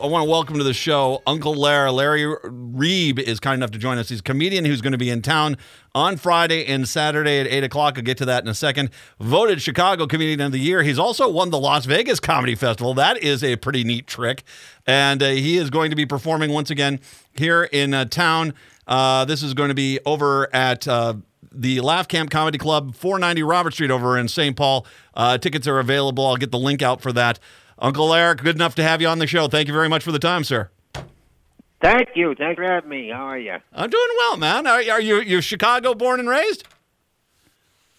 I want to welcome to the show Uncle Larry. Larry Reeb is kind enough to join us. He's a comedian who's going to be in town on Friday and Saturday at 8 o'clock. I'll get to that in a second. Voted Chicago Comedian of the Year. He's also won the Las Vegas Comedy Festival. That is a pretty neat trick. And uh, he is going to be performing once again here in uh, town. Uh, this is going to be over at uh, the Laugh Camp Comedy Club, 490 Robert Street over in St. Paul. Uh, tickets are available. I'll get the link out for that. Uncle Eric, good enough to have you on the show. Thank you very much for the time, sir. Thank you. Thanks for having me. How are you? I'm doing well, man. Are, are you you Chicago born and raised?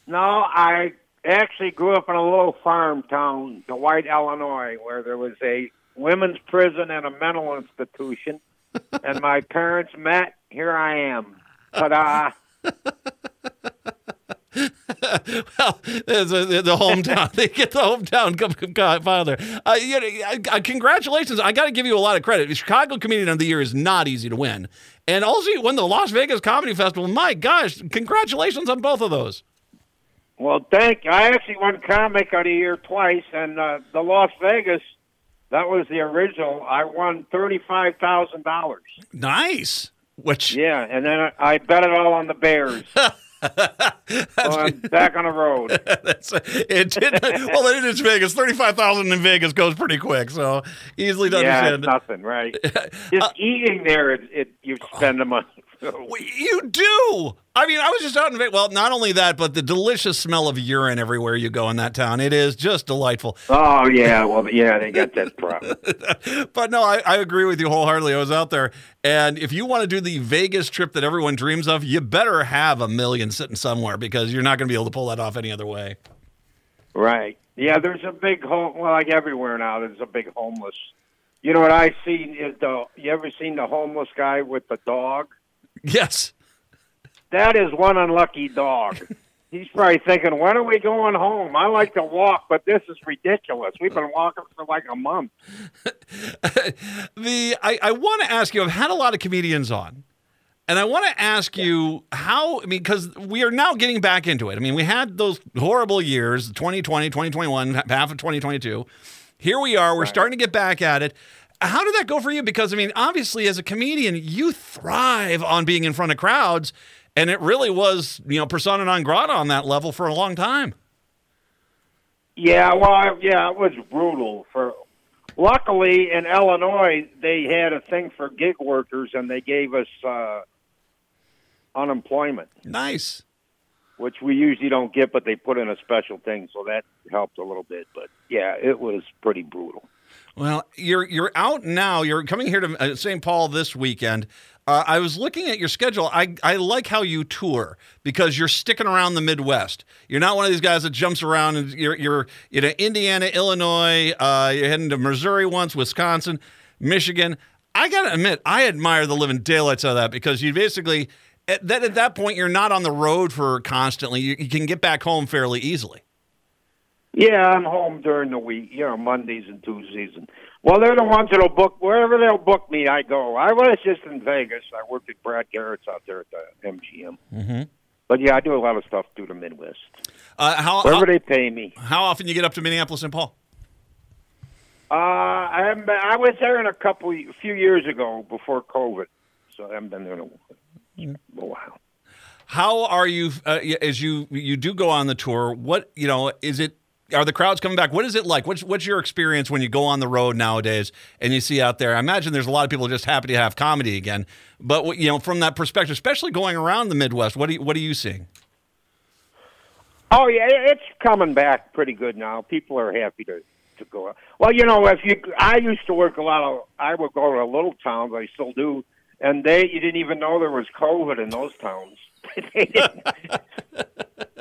No, I actually grew up in a little farm town, Dwight, Illinois, where there was a women's prison and a mental institution. and my parents met. Here I am. Ta-da. well, the, the hometown. they get the hometown file there. Uh, you know, congratulations. I got to give you a lot of credit. The Chicago Comedian of the Year is not easy to win. And also, you won the Las Vegas Comedy Festival. My gosh, congratulations on both of those. Well, thank you. I actually won Comic of the Year twice, and uh, the Las Vegas, that was the original. I won $35,000. Nice. Which yeah, and then I, I bet it all on the Bears. so I'm back on the road. That's, it did, well, it is Vegas. Thirty-five thousand in Vegas goes pretty quick, so easily done. Yeah, nothing, right? Just uh, eating there, it, it you spend the money. You do. I mean, I was just out in Vegas. Well, not only that, but the delicious smell of urine everywhere you go in that town. It is just delightful. Oh yeah, well yeah, they got that problem. but no, I, I agree with you wholeheartedly. I was out there, and if you want to do the Vegas trip that everyone dreams of, you better have a million sitting somewhere because you're not going to be able to pull that off any other way. Right. Yeah, there's a big home. Well, like everywhere now, there's a big homeless. You know what I see is the. You ever seen the homeless guy with the dog? Yes. That is one unlucky dog. He's probably thinking, when are we going home? I like to walk, but this is ridiculous. We've been walking for like a month. the I, I want to ask you, I've had a lot of comedians on. And I want to ask you how, I mean, because we are now getting back into it. I mean, we had those horrible years 2020, 2021, half of 2022. Here we are. We're right. starting to get back at it. How did that go for you? Because, I mean, obviously, as a comedian, you thrive on being in front of crowds. And it really was, you know, persona non grata on that level for a long time. Yeah, well, yeah, it was brutal. For luckily in Illinois, they had a thing for gig workers, and they gave us uh, unemployment. Nice. Which we usually don't get, but they put in a special thing, so that helped a little bit. But yeah, it was pretty brutal. Well, you're you're out now. You're coming here to uh, St. Paul this weekend. Uh, I was looking at your schedule. I, I like how you tour because you're sticking around the Midwest. You're not one of these guys that jumps around and you're, you're you know, Indiana, Illinois, uh, you're heading to Missouri once, Wisconsin, Michigan. I got to admit, I admire the living daylights out of that because you basically, at that, at that point, you're not on the road for constantly. You, you can get back home fairly easily. Yeah, I'm home during the week, you know, Mondays and Tuesdays. And well, they're the ones that'll book wherever they'll book me. I go. I was just in Vegas. I worked at Brad Garrett's out there at the MGM. Mm-hmm. But yeah, I do a lot of stuff through the Midwest. Uh, how wherever how, they pay me. How often you get up to Minneapolis and Paul? Uh, I haven't been, I was there in a couple, a few years ago before COVID, so I haven't been there in a, a while. How are you uh, as you you do go on the tour? What you know is it are the crowds coming back? What is it like? What's what's your experience when you go on the road nowadays and you see out there? I imagine there's a lot of people just happy to have comedy again. But you know, from that perspective, especially going around the Midwest, what are you, what are you seeing? Oh yeah, it's coming back pretty good now. People are happy to to go. Well, you know, if you, I used to work a lot of. I would go to little towns. I still do, and they you didn't even know there was COVID in those towns.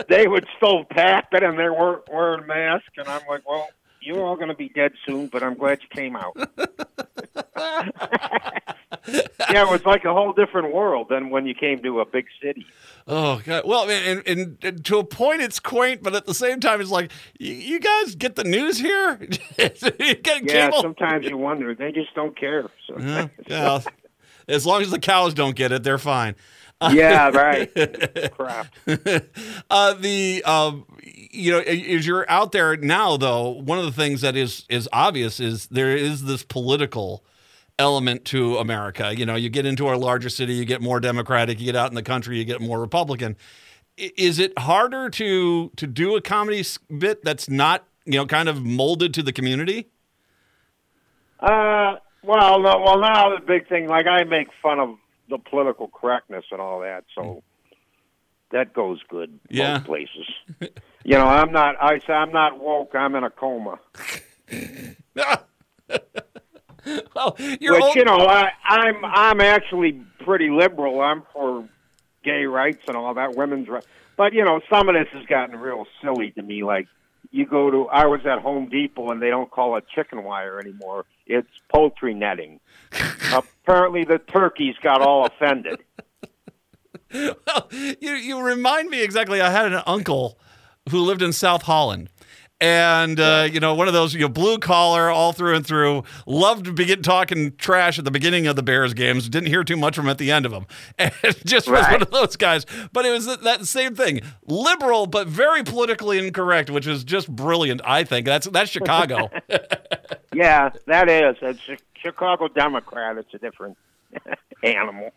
would still tap it and they weren't wearing masks. And I'm like, well, you're all going to be dead soon, but I'm glad you came out. yeah, it was like a whole different world than when you came to a big city. Oh God! Well, and, and, and to a point, it's quaint, but at the same time, it's like you, you guys get the news here. yeah, sometimes you wonder they just don't care. So. Mm, yeah, yeah. as long as the cows don't get it, they're fine. Yeah, right. Crap. Uh, the um, you know, as you're out there now, though, one of the things that is is obvious is there is this political element to America. You know, you get into our larger city, you get more Democratic. You get out in the country, you get more Republican. Is it harder to to do a comedy bit that's not you know kind of molded to the community? Uh, well, no, well, now the big thing, like I make fun of the political correctness and all that, so that goes good Yeah. both places. you know, I'm not. I say I'm not woke. I'm in a coma. well, you're Which old- you know, I, I'm I'm actually pretty liberal. I'm for gay rights and all that, women's rights. But you know, some of this has gotten real silly to me. Like you go to, I was at Home Depot and they don't call it chicken wire anymore. It's poultry netting. Apparently, the turkeys got all offended. Well, you you remind me exactly. I had an uncle who lived in South Holland. And uh, you know, one of those you know, blue collar all through and through. Loved to begin talking trash at the beginning of the Bears games. Didn't hear too much from him at the end of them. And just was one of those guys. But it was that, that same thing, liberal but very politically incorrect, which is just brilliant. I think that's that's Chicago. Yeah, that is. It's a Chicago Democrat. It's a different animal.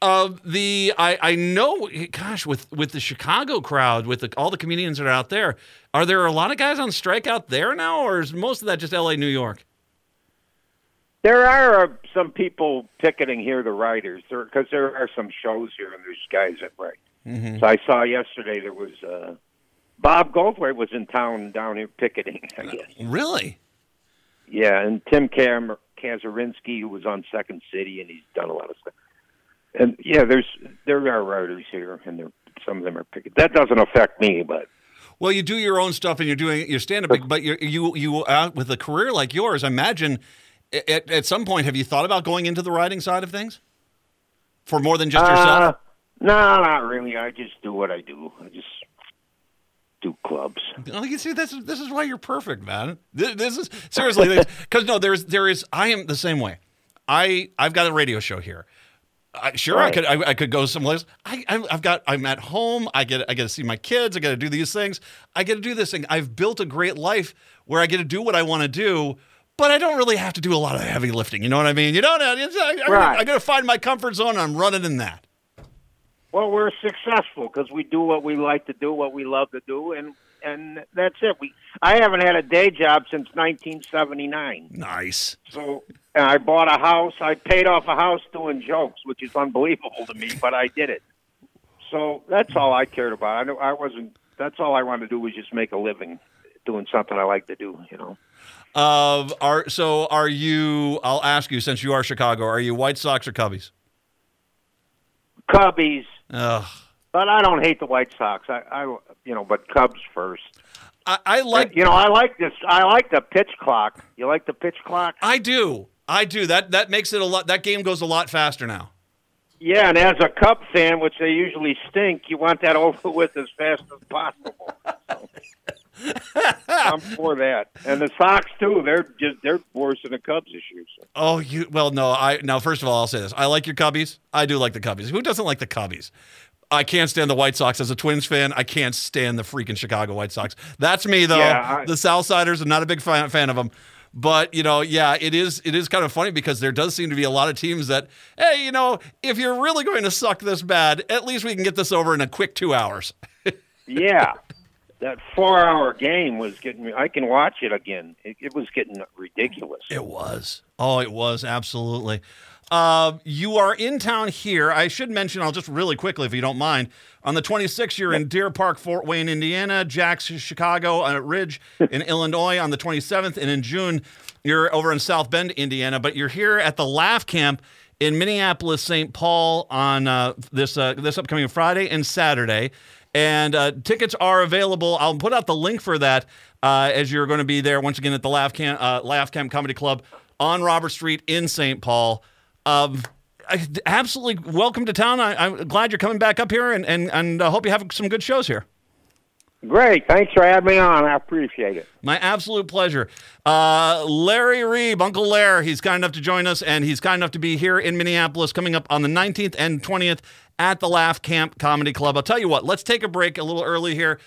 Uh, the I I know, gosh, with with the Chicago crowd, with the, all the comedians that are out there, are there a lot of guys on strike out there now, or is most of that just L.A., New York? There are uh, some people picketing here, the writers, because there, are some shows here, and there's guys that write. So I saw yesterday there was uh, Bob Goldthwait was in town down here picketing. I guess. Really? Yeah, and Tim Cam- Kazurinsky, who was on Second City, and he's done a lot of stuff. And yeah, there's there are writers here, and there some of them are picketing. That doesn't affect me, but Well, you do your own stuff and you're doing your stand up, but you you you out with a career like yours. I imagine at, at some point have you thought about going into the writing side of things for more than just Uh, yourself? no, not really. I just do what I do. I just clubs. Oh, you see, this is this is why you're perfect, man. This, this is seriously because no, there's there is. I am the same way. I I've got a radio show here. I, sure, I could I, I could go someplace. I, I I've got I'm at home. I get I get to see my kids. I got to do these things. I get to do this thing. I've built a great life where I get to do what I want to do. But I don't really have to do a lot of heavy lifting. You know what I mean? You know, I, I, I, Right. I got to find my comfort zone. And I'm running in that. Well, we're successful because we do what we like to do, what we love to do, and and that's it. We I haven't had a day job since 1979. Nice. So I bought a house. I paid off a house doing jokes, which is unbelievable to me, but I did it. So that's all I cared about. I know I wasn't. That's all I wanted to do was just make a living doing something I like to do. You know. Uh, are so are you? I'll ask you since you are Chicago. Are you White Sox or Cubbies? Cubbies, Ugh. but I don't hate the White Sox. I, I you know, but Cubs first. I, I like. you know, I like this. I like the pitch clock. You like the pitch clock? I do. I do. That that makes it a lot. That game goes a lot faster now. Yeah, and as a Cub fan, which they usually stink, you want that over with as fast as possible. I'm for that, and the Sox too. They're just they're worse than the Cubs this year. So. Oh, you. Well, no. I now. First of all, I'll say this. I like your Cubbies. I do like the Cubbies. Who doesn't like the Cubbies? I can't stand the White Sox as a Twins fan. I can't stand the freaking Chicago White Sox. That's me though. Yeah, I- the Southsiders. I'm not a big fan, fan of them. But you know, yeah, it is. It is kind of funny because there does seem to be a lot of teams that, hey, you know, if you're really going to suck this bad, at least we can get this over in a quick two hours. Yeah, that four-hour game was getting me. I can watch it again. It, it was getting ridiculous. It was. Oh, it was absolutely. Uh, you are in town here. I should mention, I'll just really quickly, if you don't mind. On the 26th, you're in Deer Park, Fort Wayne, Indiana. Jack's, Chicago, uh, Ridge in Illinois on the 27th. And in June, you're over in South Bend, Indiana. But you're here at the Laugh Camp in Minneapolis, St. Paul on uh, this uh, this upcoming Friday and Saturday. And uh, tickets are available. I'll put out the link for that uh, as you're going to be there once again at the Laugh Camp, uh, Laugh Camp Comedy Club on Robert Street in St. Paul. Um, absolutely welcome to town. I, I'm glad you're coming back up here, and and and uh, hope you have some good shows here. Great, thanks for having me on. I appreciate it. My absolute pleasure. Uh, Larry Reeb, Uncle Lar, he's kind enough to join us, and he's kind enough to be here in Minneapolis coming up on the 19th and 20th at the Laugh Camp Comedy Club. I'll tell you what, let's take a break a little early here.